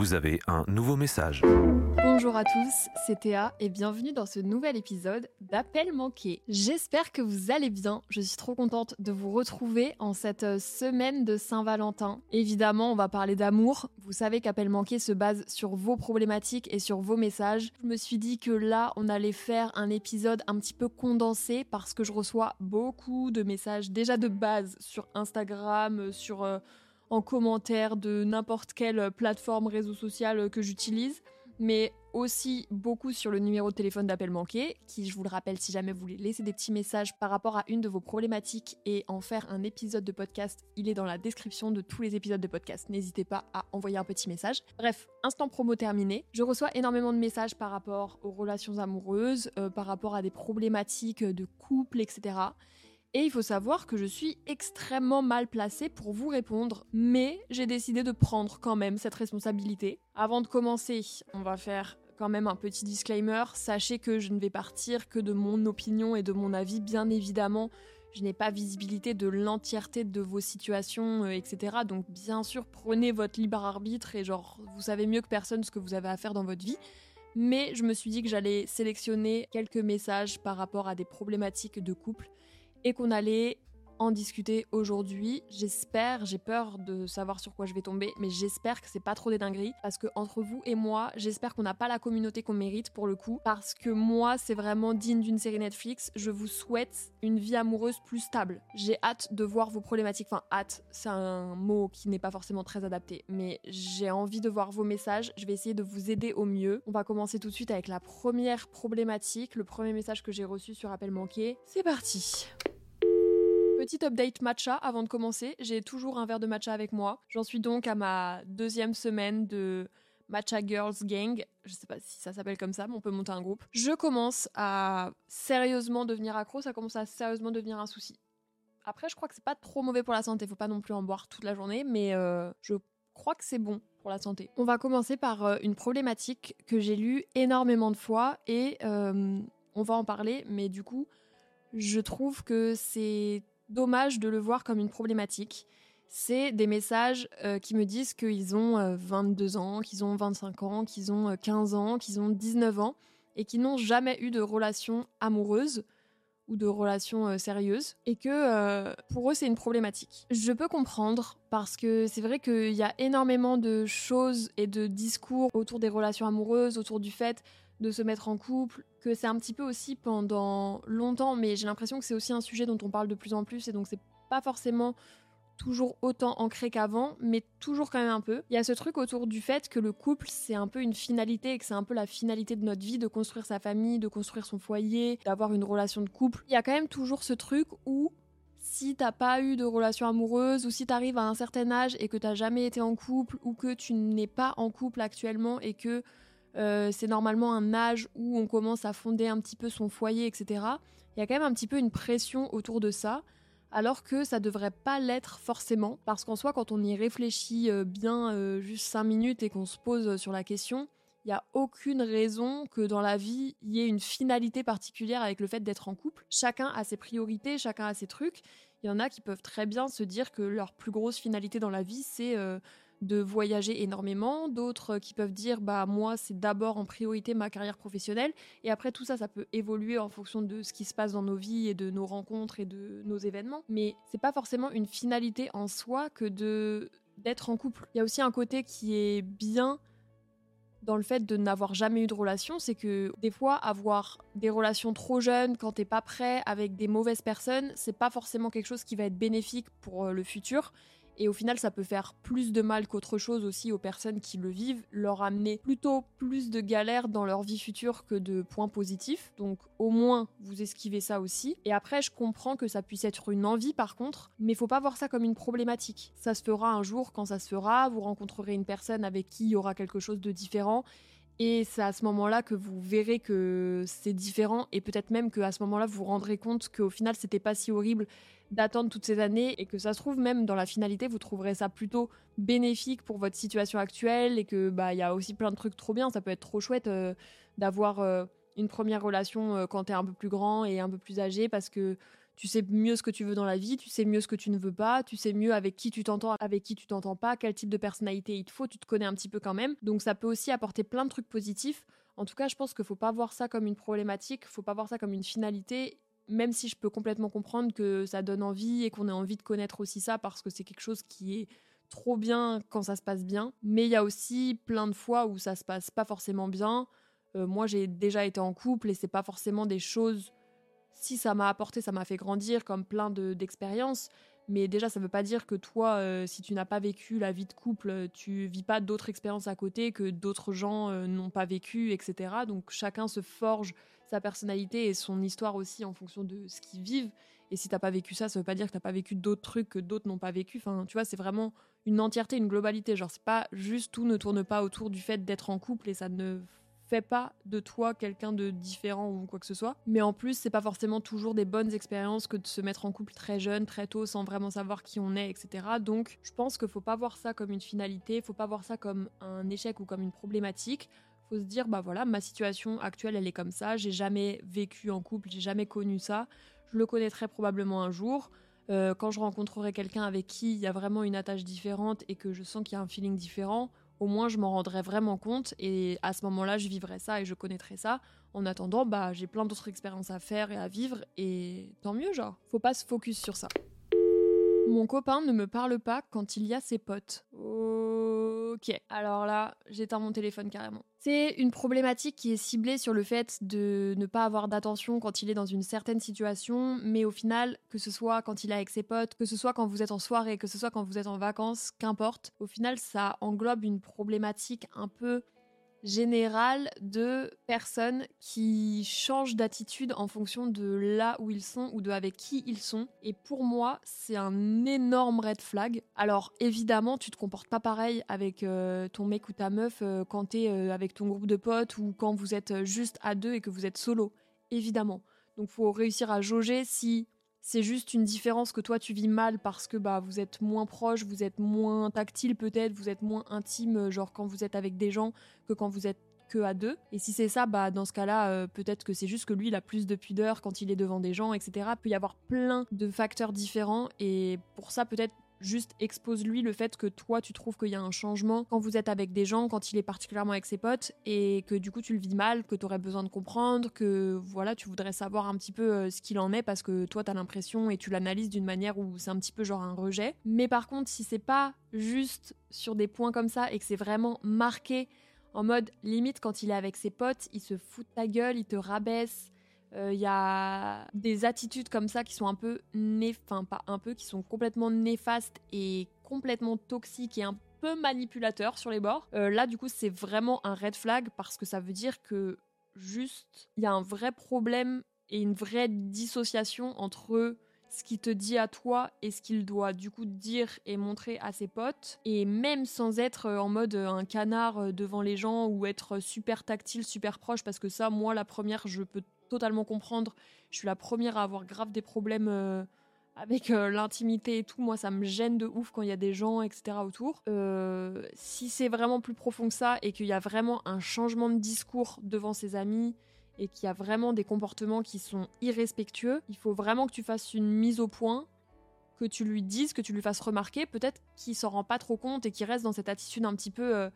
Vous avez un nouveau message. Bonjour à tous, c'est Théa et bienvenue dans ce nouvel épisode d'Appel manqué. J'espère que vous allez bien. Je suis trop contente de vous retrouver en cette euh, semaine de Saint-Valentin. Évidemment, on va parler d'amour. Vous savez qu'Appel manqué se base sur vos problématiques et sur vos messages. Je me suis dit que là, on allait faire un épisode un petit peu condensé parce que je reçois beaucoup de messages déjà de base sur Instagram, sur euh, en commentaire de n'importe quelle plateforme réseau social que j'utilise, mais aussi beaucoup sur le numéro de téléphone d'appel manqué, qui, je vous le rappelle, si jamais vous voulez laisser des petits messages par rapport à une de vos problématiques et en faire un épisode de podcast, il est dans la description de tous les épisodes de podcast. N'hésitez pas à envoyer un petit message. Bref, instant promo terminé. Je reçois énormément de messages par rapport aux relations amoureuses, euh, par rapport à des problématiques de couple, etc. Et il faut savoir que je suis extrêmement mal placée pour vous répondre, mais j'ai décidé de prendre quand même cette responsabilité. Avant de commencer, on va faire quand même un petit disclaimer. Sachez que je ne vais partir que de mon opinion et de mon avis, bien évidemment. Je n'ai pas visibilité de l'entièreté de vos situations, euh, etc. Donc bien sûr, prenez votre libre arbitre et genre, vous savez mieux que personne ce que vous avez à faire dans votre vie. Mais je me suis dit que j'allais sélectionner quelques messages par rapport à des problématiques de couple et qu'on allait en discuter aujourd'hui. J'espère, j'ai peur de savoir sur quoi je vais tomber, mais j'espère que c'est pas trop des dingueries parce que entre vous et moi, j'espère qu'on n'a pas la communauté qu'on mérite pour le coup parce que moi, c'est vraiment digne d'une série Netflix. Je vous souhaite une vie amoureuse plus stable. J'ai hâte de voir vos problématiques. Enfin, hâte, c'est un mot qui n'est pas forcément très adapté, mais j'ai envie de voir vos messages. Je vais essayer de vous aider au mieux. On va commencer tout de suite avec la première problématique, le premier message que j'ai reçu sur appel manqué. C'est parti. Petit update matcha avant de commencer. J'ai toujours un verre de matcha avec moi. J'en suis donc à ma deuxième semaine de Matcha Girls Gang. Je sais pas si ça s'appelle comme ça, mais on peut monter un groupe. Je commence à sérieusement devenir accro. Ça commence à sérieusement devenir un souci. Après, je crois que c'est pas trop mauvais pour la santé. Faut pas non plus en boire toute la journée, mais euh, je crois que c'est bon pour la santé. On va commencer par euh, une problématique que j'ai lue énormément de fois et euh, on va en parler, mais du coup, je trouve que c'est dommage de le voir comme une problématique. C'est des messages euh, qui me disent qu'ils ont euh, 22 ans, qu'ils ont 25 ans, qu'ils ont euh, 15 ans, qu'ils ont 19 ans et qui n'ont jamais eu de relation amoureuse ou de relation euh, sérieuse et que euh, pour eux c'est une problématique. Je peux comprendre parce que c'est vrai qu'il y a énormément de choses et de discours autour des relations amoureuses, autour du fait de se mettre en couple, que c'est un petit peu aussi pendant longtemps, mais j'ai l'impression que c'est aussi un sujet dont on parle de plus en plus et donc c'est pas forcément toujours autant ancré qu'avant, mais toujours quand même un peu. Il y a ce truc autour du fait que le couple, c'est un peu une finalité et que c'est un peu la finalité de notre vie, de construire sa famille, de construire son foyer, d'avoir une relation de couple. Il y a quand même toujours ce truc où si t'as pas eu de relation amoureuse ou si t'arrives à un certain âge et que t'as jamais été en couple ou que tu n'es pas en couple actuellement et que euh, c'est normalement un âge où on commence à fonder un petit peu son foyer, etc. Il y a quand même un petit peu une pression autour de ça, alors que ça devrait pas l'être forcément, parce qu'en soi, quand on y réfléchit euh, bien euh, juste 5 minutes et qu'on se pose sur la question, il n'y a aucune raison que dans la vie, il y ait une finalité particulière avec le fait d'être en couple. Chacun a ses priorités, chacun a ses trucs. Il y en a qui peuvent très bien se dire que leur plus grosse finalité dans la vie, c'est de voyager énormément, d'autres qui peuvent dire bah moi c'est d'abord en priorité ma carrière professionnelle et après tout ça ça peut évoluer en fonction de ce qui se passe dans nos vies et de nos rencontres et de nos événements mais c'est pas forcément une finalité en soi que de d'être en couple. Il y a aussi un côté qui est bien dans le fait de n'avoir jamais eu de relation, c'est que des fois avoir des relations trop jeunes quand t'es pas prêt avec des mauvaises personnes, c'est pas forcément quelque chose qui va être bénéfique pour euh, le futur et au final, ça peut faire plus de mal qu'autre chose aussi aux personnes qui le vivent, leur amener plutôt plus de galères dans leur vie future que de points positifs. Donc au moins, vous esquivez ça aussi. Et après, je comprends que ça puisse être une envie par contre, mais faut pas voir ça comme une problématique. Ça se fera un jour quand ça se fera, vous rencontrerez une personne avec qui il y aura quelque chose de différent. Et c'est à ce moment-là que vous verrez que c'est différent et peut-être même qu'à ce moment-là vous vous rendrez compte qu'au final c'était pas si horrible d'attendre toutes ces années et que ça se trouve même dans la finalité vous trouverez ça plutôt bénéfique pour votre situation actuelle et que bah il y a aussi plein de trucs trop bien. Ça peut être trop chouette euh, d'avoir euh, une première relation euh, quand t'es un peu plus grand et un peu plus âgé parce que tu sais mieux ce que tu veux dans la vie, tu sais mieux ce que tu ne veux pas, tu sais mieux avec qui tu t'entends, avec qui tu t'entends pas, quel type de personnalité il te faut, tu te connais un petit peu quand même. Donc ça peut aussi apporter plein de trucs positifs. En tout cas, je pense qu'il faut pas voir ça comme une problématique, faut pas voir ça comme une finalité même si je peux complètement comprendre que ça donne envie et qu'on ait envie de connaître aussi ça parce que c'est quelque chose qui est trop bien quand ça se passe bien. Mais il y a aussi plein de fois où ça se passe pas forcément bien. Euh, moi, j'ai déjà été en couple et c'est pas forcément des choses si ça m'a apporté, ça m'a fait grandir comme plein d'expériences. mais déjà, ça ne veut pas dire que toi, euh, si tu n'as pas vécu la vie de couple, tu vis pas d'autres expériences à côté que d'autres gens euh, n'ont pas vécu, etc. Donc chacun se forge sa personnalité et son histoire aussi en fonction de ce qu'ils vivent. Et si t'as pas vécu ça, ça veut pas dire que t'as pas vécu d'autres trucs que d'autres n'ont pas vécu. Enfin, tu vois, c'est vraiment une entièreté, une globalité. Genre, c'est pas juste tout ne tourne pas autour du fait d'être en couple et ça ne fait pas de toi quelqu'un de différent ou quoi que ce soit. Mais en plus, c'est pas forcément toujours des bonnes expériences que de se mettre en couple très jeune, très tôt, sans vraiment savoir qui on est, etc. Donc, je pense qu'il faut pas voir ça comme une finalité, faut pas voir ça comme un échec ou comme une problématique. Faut se dire, bah voilà, ma situation actuelle, elle est comme ça. J'ai jamais vécu en couple, j'ai jamais connu ça. Je le connaîtrai probablement un jour. Euh, quand je rencontrerai quelqu'un avec qui il y a vraiment une attache différente et que je sens qu'il y a un feeling différent, au moins je m'en rendrai vraiment compte et à ce moment-là, je vivrai ça et je connaîtrai ça. En attendant, bah j'ai plein d'autres expériences à faire et à vivre et tant mieux, genre. Faut pas se focus sur ça. Mon copain ne me parle pas quand il y a ses potes. Ok, alors là, j'éteins mon téléphone carrément. C'est une problématique qui est ciblée sur le fait de ne pas avoir d'attention quand il est dans une certaine situation, mais au final, que ce soit quand il est avec ses potes, que ce soit quand vous êtes en soirée, que ce soit quand vous êtes en vacances, qu'importe, au final, ça englobe une problématique un peu général de personnes qui changent d'attitude en fonction de là où ils sont ou de avec qui ils sont. Et pour moi, c'est un énorme red flag. Alors évidemment, tu te comportes pas pareil avec euh, ton mec ou ta meuf euh, quand t'es euh, avec ton groupe de potes ou quand vous êtes juste à deux et que vous êtes solo. Évidemment. Donc faut réussir à jauger si c'est juste une différence que toi tu vis mal parce que bah vous êtes moins proche, vous êtes moins tactile peut-être, vous êtes moins intime euh, genre quand vous êtes avec des gens que quand vous êtes que à deux. Et si c'est ça, bah dans ce cas-là, euh, peut-être que c'est juste que lui il a plus de pudeur quand il est devant des gens, etc. Il peut y avoir plein de facteurs différents et pour ça peut-être juste expose-lui le fait que toi tu trouves qu'il y a un changement quand vous êtes avec des gens, quand il est particulièrement avec ses potes et que du coup tu le vis mal, que tu aurais besoin de comprendre, que voilà, tu voudrais savoir un petit peu euh, ce qu'il en est parce que toi tu as l'impression et tu l'analyses d'une manière où c'est un petit peu genre un rejet. Mais par contre, si c'est pas juste sur des points comme ça et que c'est vraiment marqué en mode limite quand il est avec ses potes, il se fout de ta gueule, il te rabaisse, Il y a des attitudes comme ça qui sont un peu, enfin pas un peu, qui sont complètement néfastes et complètement toxiques et un peu manipulateurs sur les bords. Euh, là, du coup, c'est vraiment un red flag parce que ça veut dire que juste, il y a un vrai problème et une vraie dissociation entre ce qu'il te dit à toi et ce qu'il doit du coup dire et montrer à ses potes. Et même sans être en mode un canard devant les gens ou être super tactile, super proche, parce que ça, moi, la première, je peux totalement comprendre. Je suis la première à avoir grave des problèmes euh, avec euh, l'intimité et tout. Moi, ça me gêne de ouf quand il y a des gens, etc. autour. Euh, si c'est vraiment plus profond que ça et qu'il y a vraiment un changement de discours devant ses amis et qu'il y a vraiment des comportements qui sont irrespectueux, il faut vraiment que tu fasses une mise au point que tu lui dises, que tu lui fasses remarquer, peut-être qu'il s'en rend pas trop compte et qu'il reste dans cette attitude un petit peu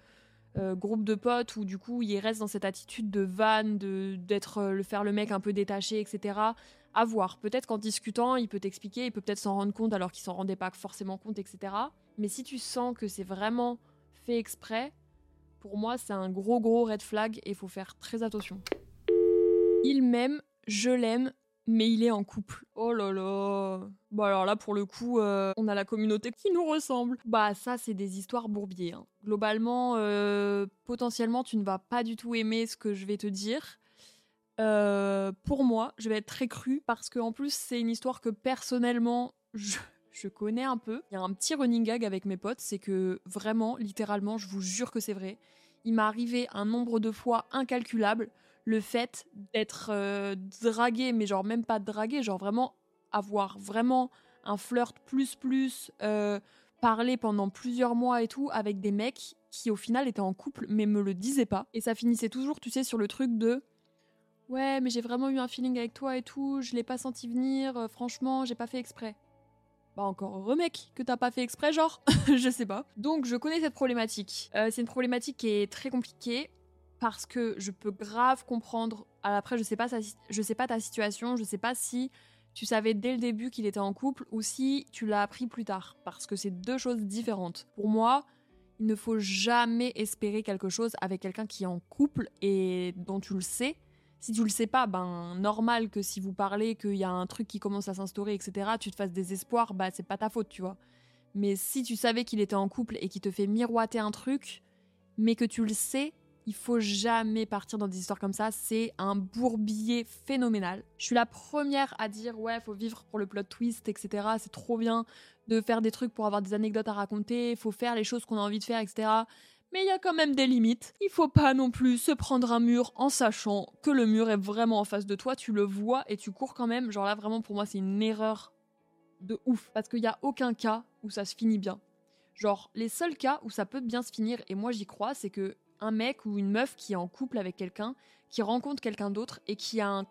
euh, groupe de potes où du coup il reste dans cette attitude de van, de d'être le faire le mec un peu détaché, etc à voir. Peut-être qu'en discutant, il peut t'expliquer, il peut peut-être s'en rendre compte alors qu'il s'en rendait pas forcément compte, etc. Mais si tu sens que c'est vraiment fait exprès, pour moi, c'est un gros gros red flag et il faut faire très attention. Il m'aime, je l'aime, mais il est en couple. Oh là là. Bon alors là pour le coup, euh, on a la communauté qui nous ressemble. Bah ça c'est des histoires bourbiers. Hein. Globalement, euh, potentiellement tu ne vas pas du tout aimer ce que je vais te dire. Euh, pour moi, je vais être très crue parce que en plus c'est une histoire que personnellement je, connais un peu. Il y a un petit running gag avec mes potes, c'est que vraiment, littéralement, je vous jure que c'est vrai. Il m'est arrivé un nombre de fois incalculable le fait d'être euh, dragué, mais genre même pas dragué, genre vraiment avoir vraiment un flirt plus plus, euh, parler pendant plusieurs mois et tout avec des mecs qui au final étaient en couple mais me le disaient pas. Et ça finissait toujours, tu sais, sur le truc de Ouais, mais j'ai vraiment eu un feeling avec toi et tout, je l'ai pas senti venir, euh, franchement, j'ai pas fait exprès. Bah encore heureux mec que t'as pas fait exprès genre, je sais pas. Donc je connais cette problématique. C'est une problématique qui est très compliquée parce que je peux grave comprendre. Après je sais pas je sais pas ta situation, je sais pas si tu savais dès le début qu'il était en couple ou si tu l'as appris plus tard parce que c'est deux choses différentes. Pour moi, il ne faut jamais espérer quelque chose avec quelqu'un qui est en couple et dont tu le sais si tu le sais pas, ben normal que si vous parlez qu'il y a un truc qui commence à s'instaurer, etc., tu te fasses des espoirs, bah c'est pas ta faute, tu vois. Mais si tu savais qu'il était en couple et qu'il te fait miroiter un truc, mais que tu le sais, il faut jamais partir dans des histoires comme ça. C'est un bourbier phénoménal. Je suis la première à dire ouais, faut vivre pour le plot twist, etc. C'est trop bien de faire des trucs pour avoir des anecdotes à raconter. Faut faire les choses qu'on a envie de faire, etc mais il y a quand même des limites. Il faut pas non plus se prendre un mur en sachant que le mur est vraiment en face de toi, tu le vois et tu cours quand même. Genre là, vraiment, pour moi, c'est une erreur de ouf. Parce qu'il n'y a aucun cas où ça se finit bien. Genre, les seuls cas où ça peut bien se finir, et moi j'y crois, c'est que un mec ou une meuf qui est en couple avec quelqu'un, qui rencontre quelqu'un d'autre et qui a un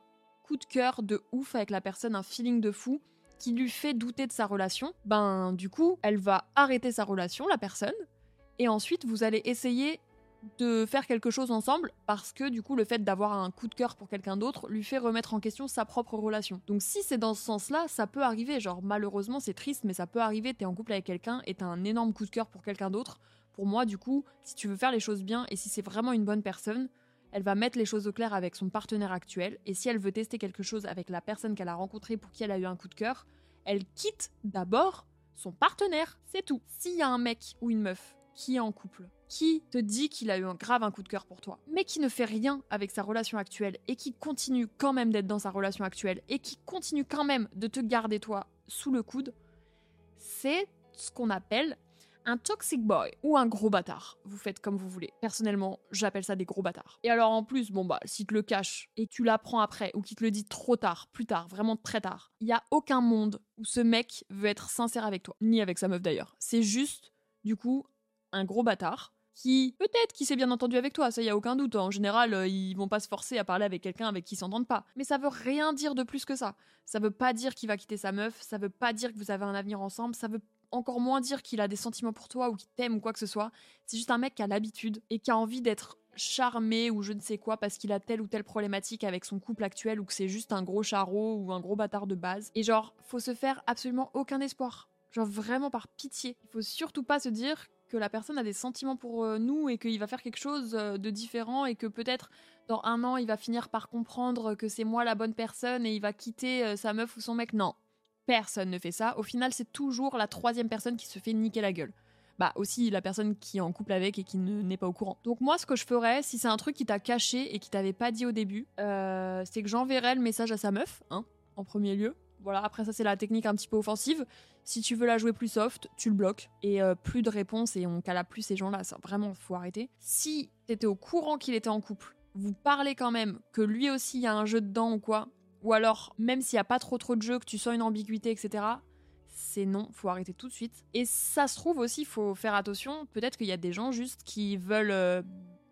coup de cœur de ouf avec la personne, un feeling de fou, qui lui fait douter de sa relation, ben du coup, elle va arrêter sa relation, la personne, et ensuite vous allez essayer de faire quelque chose ensemble parce que du coup le fait d'avoir un coup de cœur pour quelqu'un d'autre lui fait remettre en question sa propre relation. Donc si c'est dans ce sens-là, ça peut arriver, genre malheureusement c'est triste mais ça peut arriver, t'es en couple avec quelqu'un et t'as un énorme coup de cœur pour quelqu'un d'autre. Pour moi du coup, si tu veux faire les choses bien et si c'est vraiment une bonne personne, elle va mettre les choses au clair avec son partenaire actuel et si elle veut tester quelque chose avec la personne qu'elle a rencontrée pour qui elle a eu un coup de cœur, elle quitte d'abord son partenaire, c'est tout. S'il y a un mec ou une meuf qui est en couple, qui te dit qu'il a eu un grave un coup de cœur pour toi, mais qui ne fait rien avec sa relation actuelle et qui continue quand même d'être dans sa relation actuelle et qui continue quand même de te garder toi sous le coude, c'est ce qu'on appelle un toxic boy ou un gros bâtard. Vous faites comme vous voulez. Personnellement, j'appelle ça des gros bâtards. Et alors en plus, bon bah, si te le cache et tu l'apprends après ou qu'il te le dit trop tard, plus tard, vraiment très tard, il y a aucun monde où ce mec veut être sincère avec toi, ni avec sa meuf d'ailleurs. C'est juste du coup un gros bâtard qui peut-être qui s'est bien entendu avec toi, ça y a aucun doute. En général, euh, ils vont pas se forcer à parler avec quelqu'un avec qui ils s'entendent pas. Mais ça veut rien dire de plus que ça. Ça veut pas dire qu'il va quitter sa meuf, ça veut pas dire que vous avez un avenir ensemble, ça veut encore moins dire qu'il a des sentiments pour toi ou qu'il t'aime ou quoi que ce soit. C'est juste un mec qui a l'habitude et qui a envie d'être charmé ou je ne sais quoi parce qu'il a telle ou telle problématique avec son couple actuel ou que c'est juste un gros charreau ou un gros bâtard de base. Et genre, faut se faire absolument aucun espoir. Genre vraiment par pitié. Il faut surtout pas se dire que la personne a des sentiments pour euh, nous et qu'il va faire quelque chose euh, de différent et que peut-être dans un an il va finir par comprendre que c'est moi la bonne personne et il va quitter euh, sa meuf ou son mec. Non, personne ne fait ça. Au final, c'est toujours la troisième personne qui se fait niquer la gueule. Bah aussi la personne qui est en couple avec et qui n'est pas au courant. Donc moi, ce que je ferais, si c'est un truc qui t'a caché et qui t'avait pas dit au début, c'est que j'enverrais le message à sa meuf, hein, en premier lieu. Voilà, après ça c'est la technique un petit peu offensive. Si tu veux la jouer plus soft, tu le bloques. Et euh, plus de réponses et on cala plus ces gens-là. Ça, vraiment, faut arrêter. Si t'étais au courant qu'il était en couple, vous parlez quand même que lui aussi il y a un jeu dedans ou quoi, ou alors même s'il y a pas trop trop de jeux, que tu sens une ambiguïté, etc. C'est non, faut arrêter tout de suite. Et ça se trouve aussi, faut faire attention. Peut-être qu'il y a des gens juste qui veulent euh,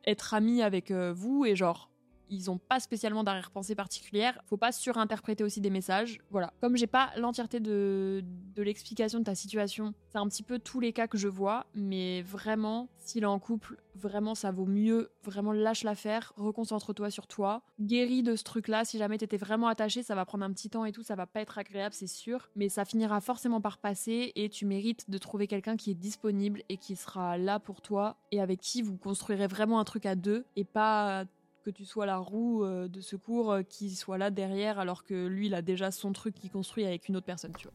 être amis avec euh, vous et genre ils ont pas spécialement d'arrière-pensée particulière. Faut pas surinterpréter aussi des messages. Voilà. Comme j'ai pas l'entièreté de, de l'explication de ta situation, c'est un petit peu tous les cas que je vois, mais vraiment, s'il est en couple, vraiment ça vaut mieux, vraiment lâche l'affaire, reconcentre-toi sur toi, guéris de ce truc-là. Si jamais t'étais vraiment attaché, ça va prendre un petit temps et tout, ça va pas être agréable, c'est sûr, mais ça finira forcément par passer et tu mérites de trouver quelqu'un qui est disponible et qui sera là pour toi et avec qui vous construirez vraiment un truc à deux et pas que tu sois la roue euh, de secours euh, qui soit là derrière alors que lui il a déjà son truc qui construit avec une autre personne, tu vois.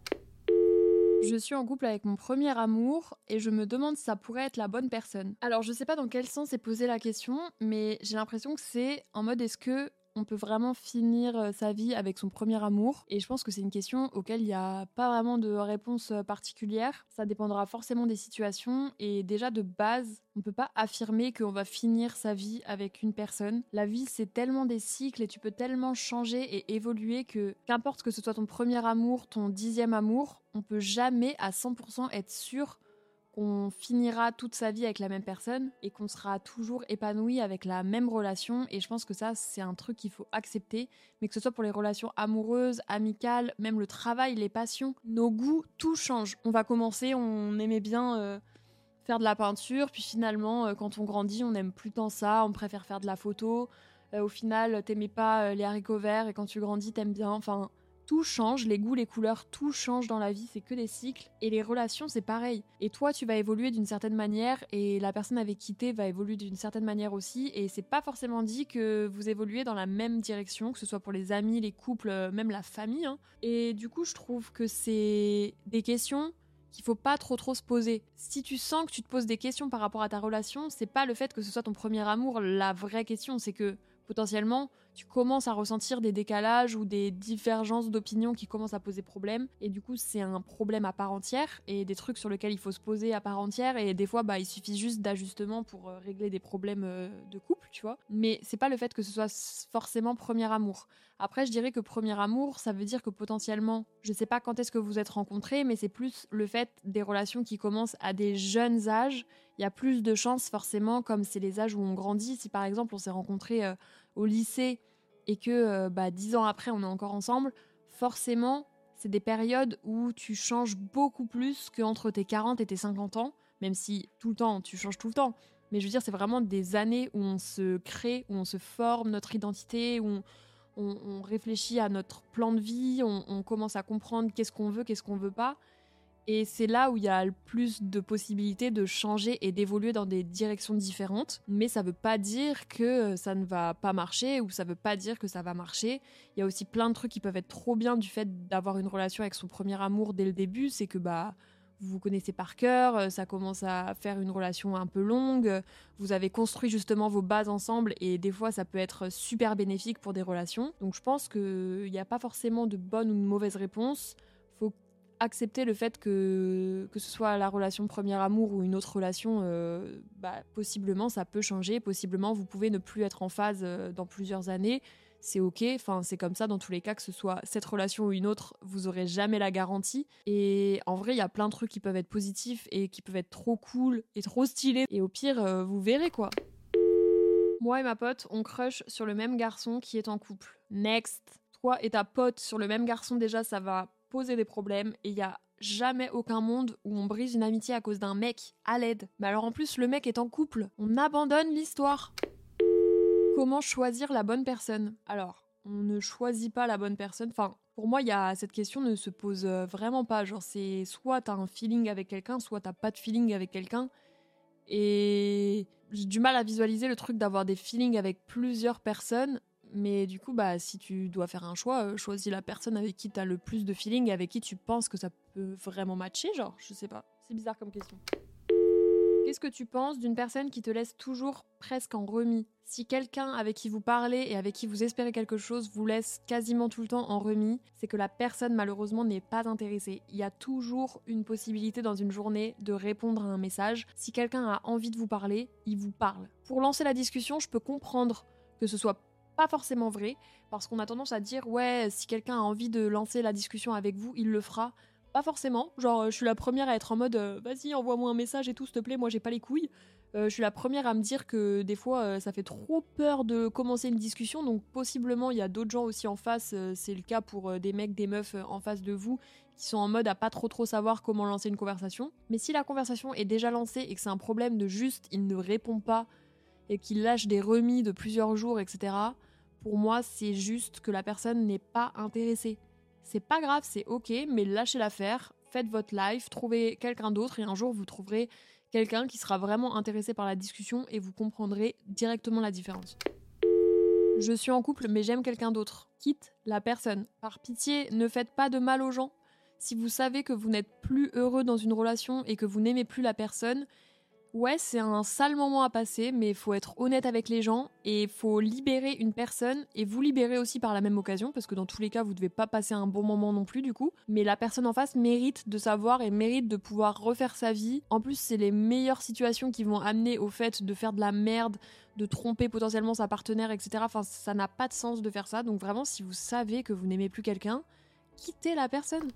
Je suis en couple avec mon premier amour et je me demande si ça pourrait être la bonne personne. Alors je sais pas dans quel sens est posée la question, mais j'ai l'impression que c'est en mode est-ce que on peut vraiment finir euh, sa vie avec son premier amour Et je pense que c'est une question auquel il n'y a pas vraiment de réponse euh, particulière. Ça dépendra forcément des situations. Et déjà de base, on ne peut pas affirmer qu'on va finir sa vie avec une personne. La vie, c'est tellement des cycles et tu peux tellement changer et évoluer que qu'importe que ce soit ton premier amour, ton dixième amour, on peut jamais à 100% être sûr qu'on finira toute sa vie avec la même personne et qu'on sera toujours épanoui avec la même relation. Et je pense que ça, c'est un truc qu'il faut accepter, mais que ce soit pour les relations amoureuses, amicales, même le travail, les passions, nos goûts, tout change. On va commencer, on aimait bien euh, faire de la peinture, puis finalement, euh, quand on grandit, on n'aime plus tant ça, on préfère faire de la photo. Euh, au final, t'aimais pas les haricots verts et quand tu grandis, t'aimes bien. Enfin, tout change, les goûts, les couleurs, tout change dans la vie, c'est que des cycles. Et les relations, c'est pareil. Et toi, tu vas évoluer d'une certaine manière, et la personne avec qui t'es va évoluer d'une certaine manière aussi. Et c'est pas forcément dit que vous évoluez dans la même direction, que ce soit pour les amis, les couples, euh, même la famille. Hein. Et du coup, je trouve que c'est des questions qu'il faut pas trop trop se poser. Si tu sens que tu te poses des questions par rapport à ta relation, c'est pas le fait que ce soit ton premier amour la vraie question, c'est que potentiellement, tu commences à ressentir des décalages ou des divergences d'opinion qui commencent à poser problème. Et du coup, c'est un problème à part entière et des trucs sur lesquels il faut se poser à part entière. Et des fois, bah, il suffit juste d'ajustements pour euh, régler des problèmes euh, de couple, tu vois. Mais c'est pas le fait que ce soit forcément premier amour. Après, je dirais que premier amour, ça veut dire que potentiellement, je sais pas quand est-ce que vous êtes rencontrés, mais c'est plus le fait des relations qui commencent à des jeunes âges. Il y a plus de chances forcément, comme c'est les âges où on grandit. Si par exemple on s'est rencontrés euh, au lycée et que euh, bah, dix ans après on est encore ensemble, forcément c'est des périodes où tu changes beaucoup plus qu'entre tes 40 et tes 50 ans, même si tout le temps tu changes tout le temps. Mais je veux dire, c'est vraiment des années où on se crée, où on se forme notre identité, où on, réfléchit à notre plan de vie, on, on commence à comprendre qu'est-ce qu'on veut, qu'est-ce qu'on veut pas. Et c'est là où il y a le plus de possibilités de changer et d'évoluer dans des directions différentes. Mais ça veut pas dire que ça ne va pas marcher ou ça veut pas dire que ça va marcher. Il y a aussi plein de trucs qui peuvent être trop bien du fait d'avoir une relation avec son premier amour dès le début. C'est que bah vous vous connaissez par cœur, ça commence à faire une relation un peu longue, vous avez construit justement vos bases ensemble et des fois ça peut être super bénéfique pour des relations. Donc je pense qu'il n'y a pas forcément de bonne ou de mauvaise réponse accepter le fait que, que ce soit la relation premier amour ou une autre relation, euh, bah, possiblement ça peut changer, possiblement vous pouvez ne plus être en phase euh, dans plusieurs années, c'est ok, enfin c'est comme ça dans tous les cas, que ce soit cette relation ou une autre, vous aurez jamais la garantie. Et en vrai, il y a plein de trucs qui peuvent être positifs et qui peuvent être trop cool et trop stylés, et au pire, euh, vous verrez quoi. Moi et ma pote, on crush sur le même garçon qui est en couple. Next. Toi et ta pote sur le même garçon, déjà, ça va poser des problèmes et il y a jamais aucun monde où on brise une amitié à cause d'un mec à l'aide. Mais alors en plus le mec est en couple, on abandonne l'histoire. Comment choisir la bonne personne? Alors, on ne choisit pas la bonne personne. Enfin, pour moi, il y a cette question ne se pose euh, vraiment pas. Genre, c'est soit t'as un feeling avec quelqu'un, soit t'as pas de feeling avec quelqu'un. Et j'ai du mal à visualiser le truc d'avoir des feelings avec plusieurs personnes. Mais du coup, bah, si tu dois faire un choix, euh, choisis la personne avec qui tu as le plus de feeling et avec qui tu penses que ça peut vraiment matcher. Genre, je sais pas. C'est bizarre comme question. Qu'est-ce que tu penses d'une personne qui te laisse toujours presque en remis? Si quelqu'un avec qui vous parlez et avec qui vous espérez quelque chose vous laisse quasiment tout le temps en remis, c'est que la personne malheureusement n'est pas intéressée. Il y a toujours une possibilité dans une journée de répondre à un message. Si quelqu'un a envie de vous parler, il vous parle. Pour lancer la discussion, je peux comprendre que ce soit pas forcément vrai, parce qu'on a tendance à dire ouais, si quelqu'un a envie de lancer la discussion avec vous, il le fera. Pas forcément. Genre, euh, je suis la première à être en mode euh, vas-y, envoie-moi un message et tout, s'il te plaît, moi j'ai pas les couilles. Euh, je suis la première à me dire que des fois ça fait trop peur de commencer une discussion, donc possiblement il y a d'autres gens aussi en face, c'est le cas pour des mecs, des meufs en face de vous qui sont en mode à pas trop trop savoir comment lancer une conversation. Mais si la conversation est déjà lancée et que c'est un problème de juste il ne répond pas et qu'il lâche des remis de plusieurs jours, etc., pour moi c'est juste que la personne n'est pas intéressée. C'est pas grave, c'est ok, mais lâchez l'affaire, faites votre life, trouvez quelqu'un d'autre et un jour vous trouverez quelqu'un qui sera vraiment intéressé par la discussion et vous comprendrez directement la différence. Je suis en couple mais j'aime quelqu'un d'autre. Quitte la personne. Par pitié, ne faites pas de mal aux gens. Si vous savez que vous n'êtes plus heureux dans une relation et que vous n'aimez plus la personne, Ouais, c'est un sale moment à passer, mais il faut être honnête avec les gens et il faut libérer une personne et vous libérer aussi par la même occasion, parce que dans tous les cas, vous devez pas passer un bon moment non plus du coup. Mais la personne en face mérite de savoir et mérite de pouvoir refaire sa vie. En plus, c'est les meilleures situations qui vont amener au fait de faire de la merde, de tromper potentiellement sa partenaire, etc. Enfin, ça n'a pas de sens de faire ça. Donc vraiment, si vous savez que vous n'aimez plus quelqu'un, quittez la personne.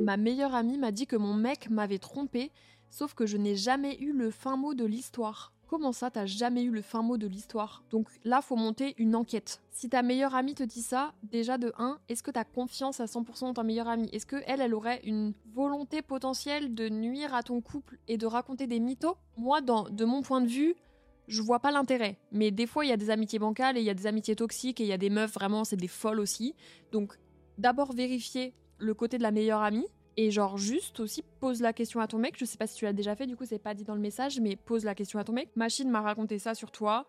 Ma meilleure amie m'a dit que mon mec m'avait trompé Sauf que je n'ai jamais eu le fin mot de l'histoire. Comment ça, t'as jamais eu le fin mot de l'histoire? Donc là, faut monter une enquête. Si ta meilleure amie te dit ça, déjà de 1, est-ce que t'as confiance à 100% dans ta meilleure amie? Est-ce que elle, elle aurait une volonté potentielle de nuire à ton couple et de raconter des mythos? Moi, dans, de mon point de vue, je vois pas l'intérêt. Mais des fois, il y a des amitiés bancales et il y a des amitiés toxiques et il y a des meufs, vraiment, c'est des folles aussi. Donc, d'abord vérifier le côté de la meilleure amie. Et genre juste aussi pose la question à ton mec, je sais pas si tu l'as déjà fait, du coup c'est pas dit dans le message, mais pose la question à ton mec. Machine m'a raconté ça sur toi.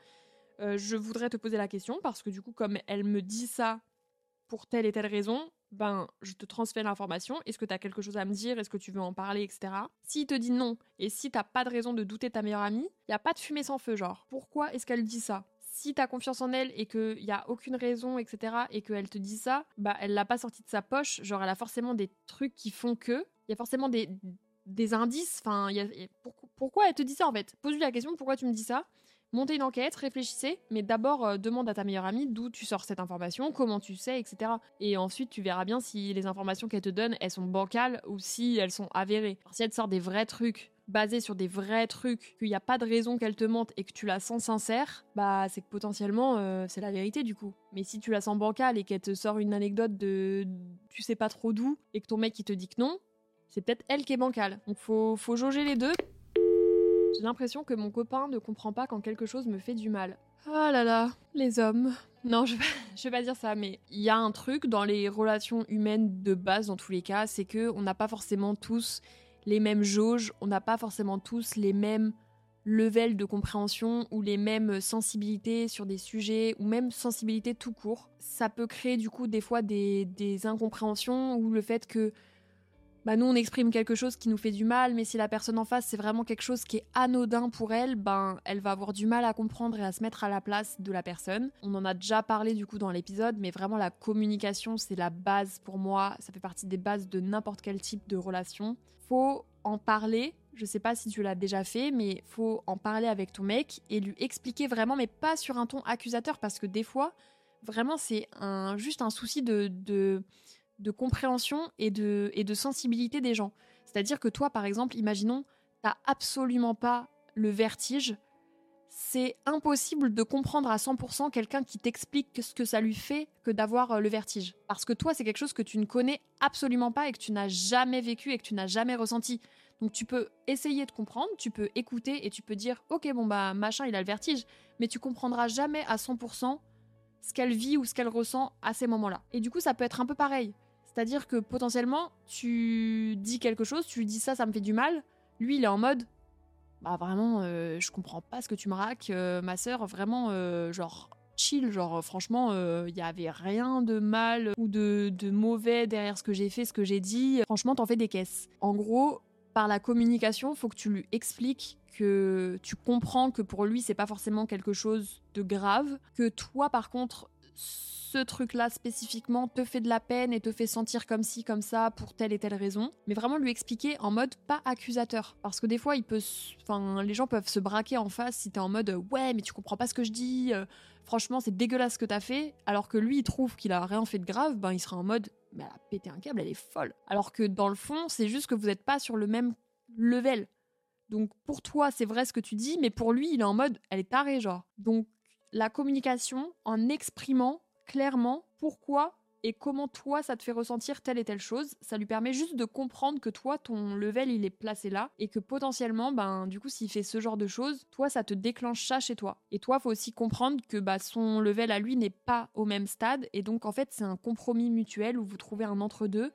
Euh, je voudrais te poser la question parce que du coup comme elle me dit ça pour telle et telle raison, ben je te transfère l'information. Est-ce que tu as quelque chose à me dire? Est-ce que tu veux en parler, etc. S'il te dit non et si t'as pas de raison de douter ta meilleure amie, y a pas de fumée sans feu, genre. Pourquoi est-ce qu'elle dit ça? Si t'as confiance en elle et qu'il y a aucune raison, etc., et qu'elle te dit ça, bah elle l'a pas sorti de sa poche. Genre, elle a forcément des trucs qui font que. Il y a forcément des, des indices. Enfin, pourquoi elle te dit ça en fait? Pose-lui la question pourquoi tu me dis ça? Montez une enquête, réfléchissez, mais d'abord euh, demande à ta meilleure amie d'où tu sors cette information, comment tu sais, etc. Et ensuite tu verras bien si les informations qu'elle te donne, elles sont bancales ou si elles sont avérées. si elle te sort des vrais trucs basé sur des vrais trucs, qu'il n'y a pas de raison qu'elle te mente et que tu la sens sincère, bah c'est que potentiellement euh, c'est la vérité du coup. Mais si tu la sens bancale et qu'elle te sort une anecdote de tu sais pas trop d'où et que ton mec il te dit que non, c'est peut-être elle qui est bancale. Donc faut, faut jauger les deux. J'ai l'impression que mon copain ne comprend pas quand quelque chose me fait du mal. Oh là là, les hommes. Non, je vais, je vais pas dire ça, mais il y a un truc dans les relations humaines de base, dans tous les cas, c'est que on n'a pas forcément tous les mêmes jauges, on n'a pas forcément tous les mêmes levels de compréhension ou les mêmes sensibilités sur des sujets ou même sensibilités tout court. Ça peut créer du coup des fois des, incompréhensions ou le fait que bah nous on exprime quelque chose qui nous fait du mal, mais si la personne en face c'est vraiment quelque chose qui est anodin pour elle, ben elle va avoir du mal à comprendre et à se mettre à la place de la personne. On en a déjà parlé du coup dans l'épisode, mais vraiment la communication c'est la base pour moi, ça fait partie des bases de n'importe quel type de relation. Faut en parler, je sais pas si tu l'as déjà fait, mais faut en parler avec ton mec et lui expliquer vraiment, mais pas sur un ton accusateur, parce que des fois, vraiment c'est juste un souci de, de de compréhension et de, et de sensibilité des gens. C'est-à-dire que toi, par exemple, imaginons, t'as absolument pas le vertige. C'est impossible de comprendre à 100% quelqu'un qui t'explique ce que ça lui fait que d'avoir euh, le vertige. Parce que toi, c'est quelque chose que tu ne connais absolument pas et que tu n'as jamais vécu et que tu n'as jamais ressenti. Donc tu peux essayer de comprendre, tu peux écouter et tu peux dire ok bon bah machin il a le vertige, mais tu comprendras jamais à 100% ce qu'elle vit ou ce qu'elle ressent à ces moments-là. Et du coup ça peut être un peu pareil. C'est-à-dire que potentiellement, tu dis quelque chose, tu lui dis ça, ça me fait du mal. Lui, il est en mode bah vraiment, euh, je comprends pas ce que tu me raques, euh, ma sœur, vraiment, euh, genre chill, genre franchement, il y avait rien de mal ou de, de mauvais derrière ce que j'ai fait, ce que j'ai dit. Franchement, t'en fais des caisses. En gros, par la communication, faut que tu lui expliques que tu comprends que pour lui, c'est pas forcément quelque chose de grave, que toi, par contre, ce truc-là spécifiquement te fait de la peine et te fait sentir comme ci, comme ça, pour telle et telle raison. Mais vraiment lui expliquer en mode pas accusateur. Parce que des fois, les gens peuvent se braquer en face si t'es en mode ouais, mais tu comprends pas ce que je dis, euh, franchement, c'est dégueulasse ce que t'as fait. Alors que lui, il trouve qu'il a rien fait de grave, ben il sera en mode mais elle a pété un câble, elle est folle. Alors que dans le fond, c'est juste que vous n'êtes pas sur le même level. Donc pour toi, c'est vrai ce que tu dis, mais pour lui, il est en mode elle est tarée, genre. Donc la communication en exprimant clairement pourquoi et comment toi ça te fait ressentir telle et telle chose. Ça lui permet juste de comprendre que toi ton level il est placé là et que potentiellement ben du coup s'il fait ce genre de choses, toi ça te déclenche ça chez toi. Et toi faut aussi comprendre que bah son level à lui n'est pas au même stade et donc en fait c'est un compromis mutuel où vous trouvez un entre deux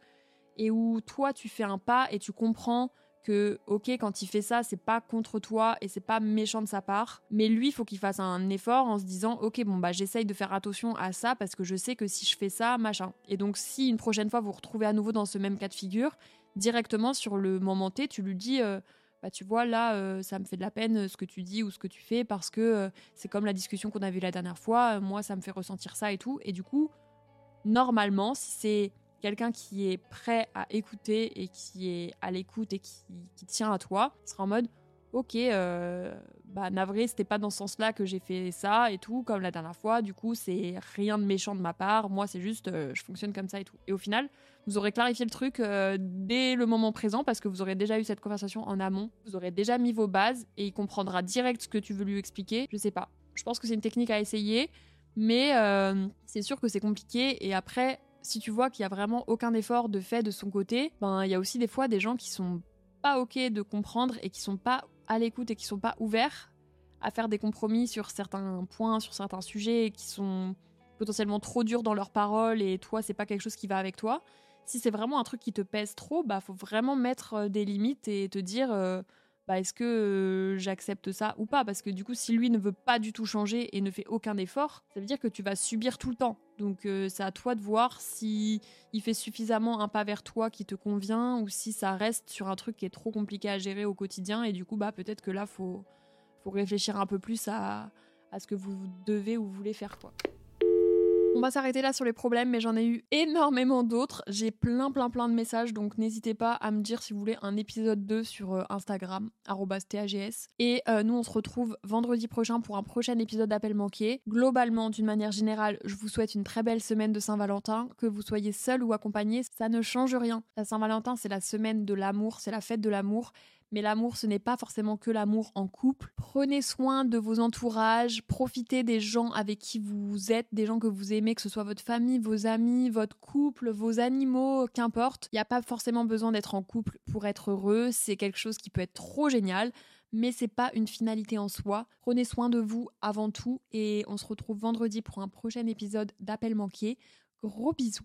et où toi tu fais un pas et tu comprends que ok quand il fait ça c'est pas contre toi et c'est pas méchant de sa part mais lui faut qu'il fasse un effort en se disant ok bon bah j'essaye de faire attention à ça parce que je sais que si je fais ça machin. Et donc si une prochaine fois vous vous retrouvez à nouveau dans ce même cas de figure directement sur le moment T tu lui dis euh, bah tu vois là euh, ça me fait de la peine euh, ce que tu dis ou ce que tu fais parce que c'est comme la discussion qu'on a vue la dernière fois moi ça me fait ressentir ça et tout. Et du coup normalement si c'est quelqu'un qui est prêt à écouter et qui est à l'écoute et qui, tient à toi, sera en mode ok, euh, bah navré, c'était pas dans ce sens-là que j'ai fait ça et tout, comme la dernière fois. Du coup, c'est rien de méchant de ma part. Moi, c'est juste, euh, je fonctionne comme ça et tout. Et au final, vous aurez clarifié le truc euh, dès le moment présent parce que vous aurez déjà eu cette conversation en amont. Vous aurez déjà mis vos bases et il comprendra direct ce que tu veux lui expliquer. Je sais pas. Je pense que c'est une technique à essayer, mais c'est sûr que c'est compliqué. Et après, si tu vois qu'il y a vraiment aucun effort de fait de son côté, ben il y a aussi des fois des gens qui sont pas ok de comprendre et qui sont pas à l'écoute et qui sont pas ouverts à faire des compromis sur certains points, sur certains sujets qui sont potentiellement trop durs dans leurs paroles et toi c'est pas quelque chose qui va avec toi. Si c'est vraiment un truc qui te pèse trop, bah faut vraiment mettre euh, des limites et te dire euh, est-ce que euh, j'accepte ça ou pas? Parce que du coup, si lui ne veut pas du tout changer et ne fait aucun effort, ça veut dire que tu vas subir tout le temps. Donc euh, c'est à toi de voir si il fait suffisamment un pas vers toi qui te convient ou si ça reste sur un truc qui est trop compliqué à gérer au quotidien et du coup bah peut-être que là faut faut réfléchir un peu plus à, à ce que vous devez ou voulez faire quoi. On va s'arrêter là sur les problèmes, mais j'en ai eu énormément d'autres. J'ai plein, plein, plein de messages, donc n'hésitez pas à me dire si vous voulez un épisode 2 sur euh, Instagram, TAGS. Et euh, nous, on se retrouve vendredi prochain pour un prochain épisode d'Appel manqué. Globalement, d'une manière générale, je vous souhaite une très belle semaine de Saint-Valentin. Que vous soyez seul ou accompagné, ça ne change rien. La Saint-Valentin, c'est la semaine de l'amour, c'est la fête de l'amour. Mais l'amour, ce n'est pas forcément que l'amour en couple. Prenez soin de vos entourages, profitez des gens avec qui vous êtes, des gens que vous aimez, que ce soit votre famille, vos amis, votre couple, vos animaux, qu'importe. Il n'y a pas forcément besoin d'être en couple pour être heureux, c'est quelque chose qui peut être trop génial mais c'est pas une finalité en soi. Prenez soin de vous avant tout et on se retrouve vendredi pour un prochain épisode d'Appel manqué. Gros bisous.